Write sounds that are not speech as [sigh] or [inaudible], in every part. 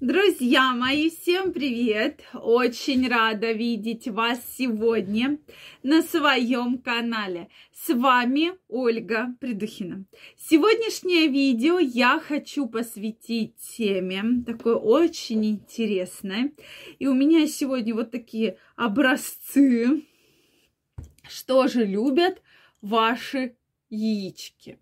Друзья мои, всем привет! Очень рада видеть вас сегодня на своем канале. С вами Ольга Придухина. Сегодняшнее видео я хочу посвятить теме, такой очень интересной. И у меня сегодня вот такие образцы. Что же любят ваши яички?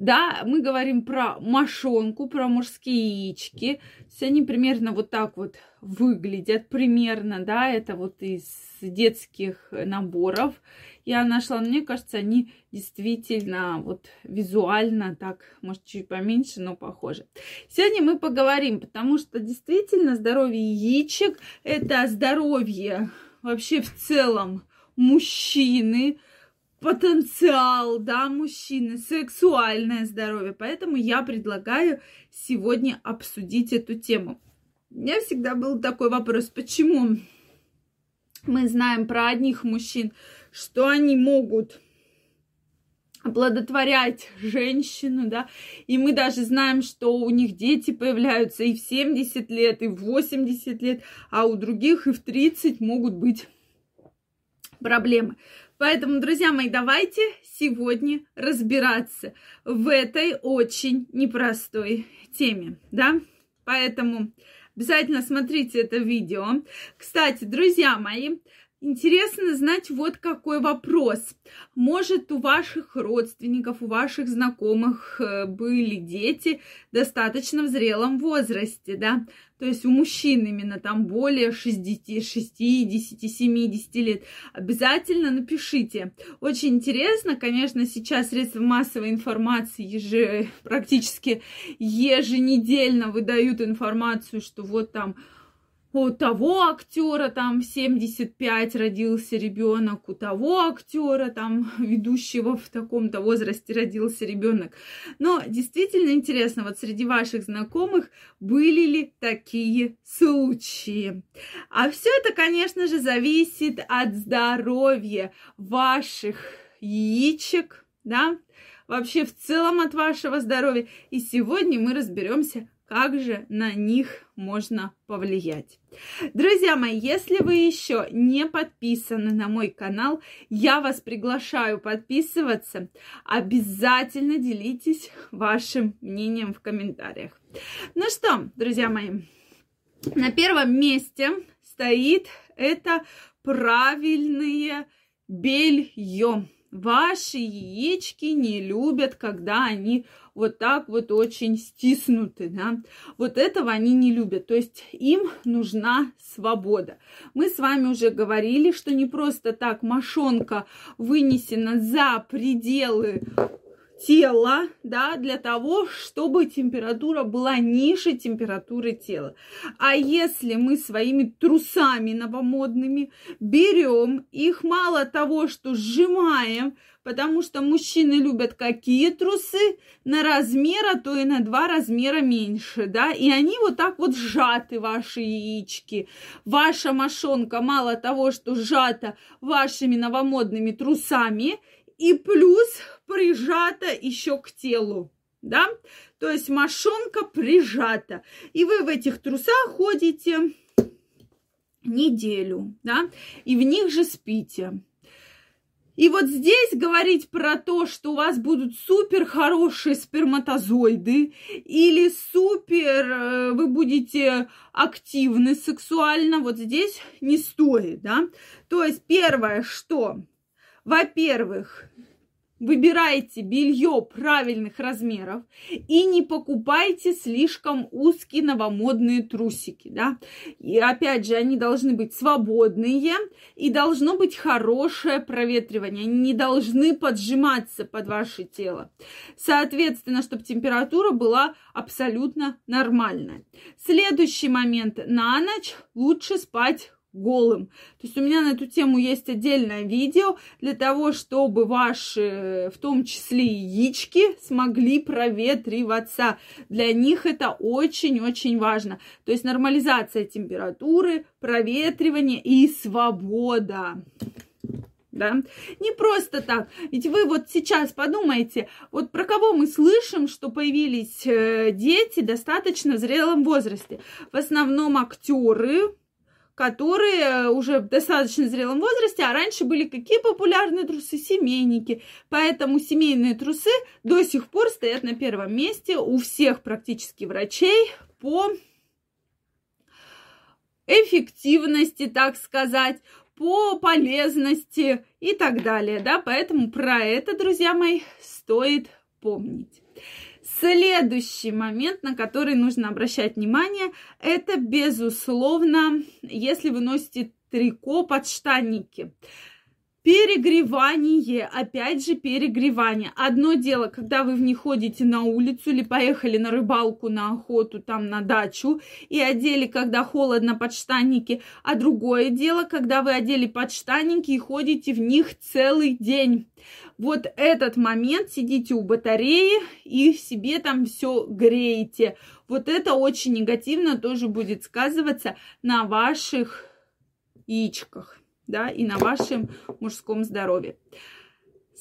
Да, мы говорим про мошонку, про мужские яички. Все они примерно вот так вот выглядят, примерно, да, это вот из детских наборов я нашла. Но мне кажется, они действительно вот визуально так, может, чуть поменьше, но похожи. Сегодня мы поговорим, потому что действительно здоровье яичек – это здоровье вообще в целом мужчины, потенциал, да, мужчины, сексуальное здоровье. Поэтому я предлагаю сегодня обсудить эту тему. У меня всегда был такой вопрос, почему мы знаем про одних мужчин, что они могут оплодотворять женщину, да, и мы даже знаем, что у них дети появляются и в 70 лет, и в 80 лет, а у других и в 30 могут быть проблемы. Поэтому, друзья мои, давайте сегодня разбираться в этой очень непростой теме, да? Поэтому обязательно смотрите это видео. Кстати, друзья мои, Интересно знать вот какой вопрос. Может, у ваших родственников, у ваших знакомых э, были дети достаточно в зрелом возрасте, да? То есть у мужчин именно там более 60, 60, 70 лет. Обязательно напишите. Очень интересно, конечно, сейчас средства массовой информации еже, практически еженедельно выдают информацию, что вот там у того актера там 75 родился ребенок, у того актера там [laughs] ведущего в таком-то возрасте родился ребенок. Но действительно интересно, вот среди ваших знакомых были ли такие случаи? А все это, конечно же, зависит от здоровья ваших яичек, да, вообще в целом от вашего здоровья. И сегодня мы разберемся, как же на них можно повлиять. Друзья мои, если вы еще не подписаны на мой канал, я вас приглашаю подписываться. Обязательно делитесь вашим мнением в комментариях. Ну что, друзья мои, на первом месте стоит это правильное белье. Ваши яички не любят, когда они вот так вот очень стиснуты, да. Вот этого они не любят. То есть им нужна свобода. Мы с вами уже говорили, что не просто так мошонка вынесена за пределы тела, да, для того, чтобы температура была ниже температуры тела. А если мы своими трусами новомодными берем их мало того, что сжимаем, потому что мужчины любят какие трусы на размер, а то и на два размера меньше, да, и они вот так вот сжаты, ваши яички. Ваша мошонка мало того, что сжата вашими новомодными трусами, и плюс прижата еще к телу, да, то есть мошонка прижата, и вы в этих трусах ходите неделю, да, и в них же спите. И вот здесь говорить про то, что у вас будут супер хорошие сперматозоиды или супер э, вы будете активны сексуально, вот здесь не стоит, да. То есть первое, что, во-первых, Выбирайте белье правильных размеров и не покупайте слишком узкие новомодные трусики, да. И опять же, они должны быть свободные и должно быть хорошее проветривание. Они не должны поджиматься под ваше тело. Соответственно, чтобы температура была абсолютно нормальная. Следующий момент. На ночь лучше спать голым. То есть у меня на эту тему есть отдельное видео для того, чтобы ваши, в том числе яички, смогли проветриваться. Для них это очень-очень важно. То есть нормализация температуры, проветривание и свобода. да, не просто так. Ведь вы вот сейчас подумайте, вот про кого мы слышим, что появились э, дети достаточно в зрелом возрасте. В основном актеры, которые уже в достаточно зрелом возрасте, а раньше были какие популярные трусы? Семейники. Поэтому семейные трусы до сих пор стоят на первом месте у всех практически врачей по эффективности, так сказать, по полезности и так далее, да, поэтому про это, друзья мои, стоит помнить. Следующий момент, на который нужно обращать внимание, это, безусловно, если вы носите трико под штанники. Перегревание, опять же перегревание. Одно дело, когда вы в них ходите на улицу или поехали на рыбалку, на охоту, там на дачу и одели, когда холодно, подштанники. А другое дело, когда вы одели подштанники и ходите в них целый день. Вот этот момент сидите у батареи и себе там все греете. Вот это очень негативно тоже будет сказываться на ваших яичках да, и на вашем мужском здоровье.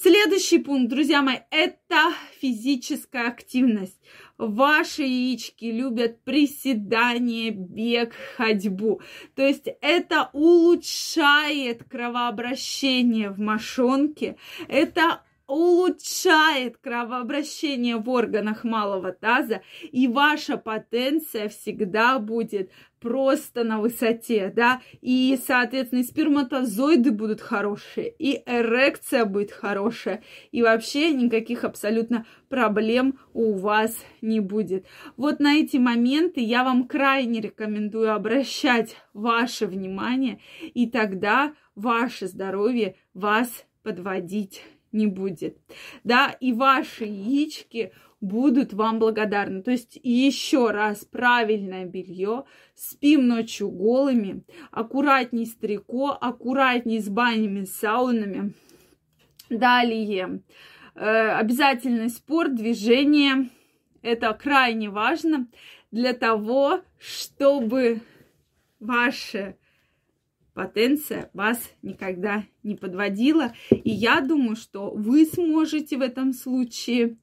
Следующий пункт, друзья мои, это физическая активность. Ваши яички любят приседание, бег, ходьбу. То есть это улучшает кровообращение в мошонке, это улучшает кровообращение в органах малого таза, и ваша потенция всегда будет просто на высоте, да, и, соответственно, и сперматозоиды будут хорошие, и эрекция будет хорошая, и вообще никаких абсолютно проблем у вас не будет. Вот на эти моменты я вам крайне рекомендую обращать ваше внимание, и тогда ваше здоровье вас подводить не будет. Да, и ваши яички будут вам благодарны. То есть еще раз правильное белье, спим ночью голыми, аккуратней с трико, аккуратней с банями, с саунами. Далее, э, обязательный спорт, движение. Это крайне важно для того, чтобы ваше потенция вас никогда не подводила. И я думаю, что вы сможете в этом случае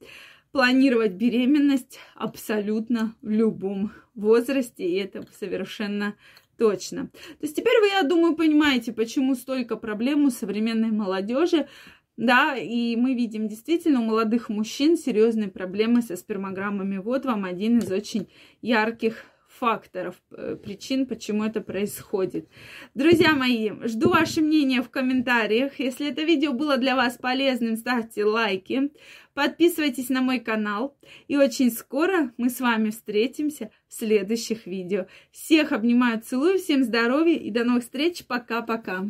планировать беременность абсолютно в любом возрасте, и это совершенно точно. То есть теперь вы, я думаю, понимаете, почему столько проблем у современной молодежи, да, и мы видим действительно у молодых мужчин серьезные проблемы со спермограммами. Вот вам один из очень ярких факторов, э, причин, почему это происходит. Друзья мои, жду ваше мнение в комментариях. Если это видео было для вас полезным, ставьте лайки, подписывайтесь на мой канал. И очень скоро мы с вами встретимся в следующих видео. Всех обнимаю, целую, всем здоровья и до новых встреч. Пока-пока.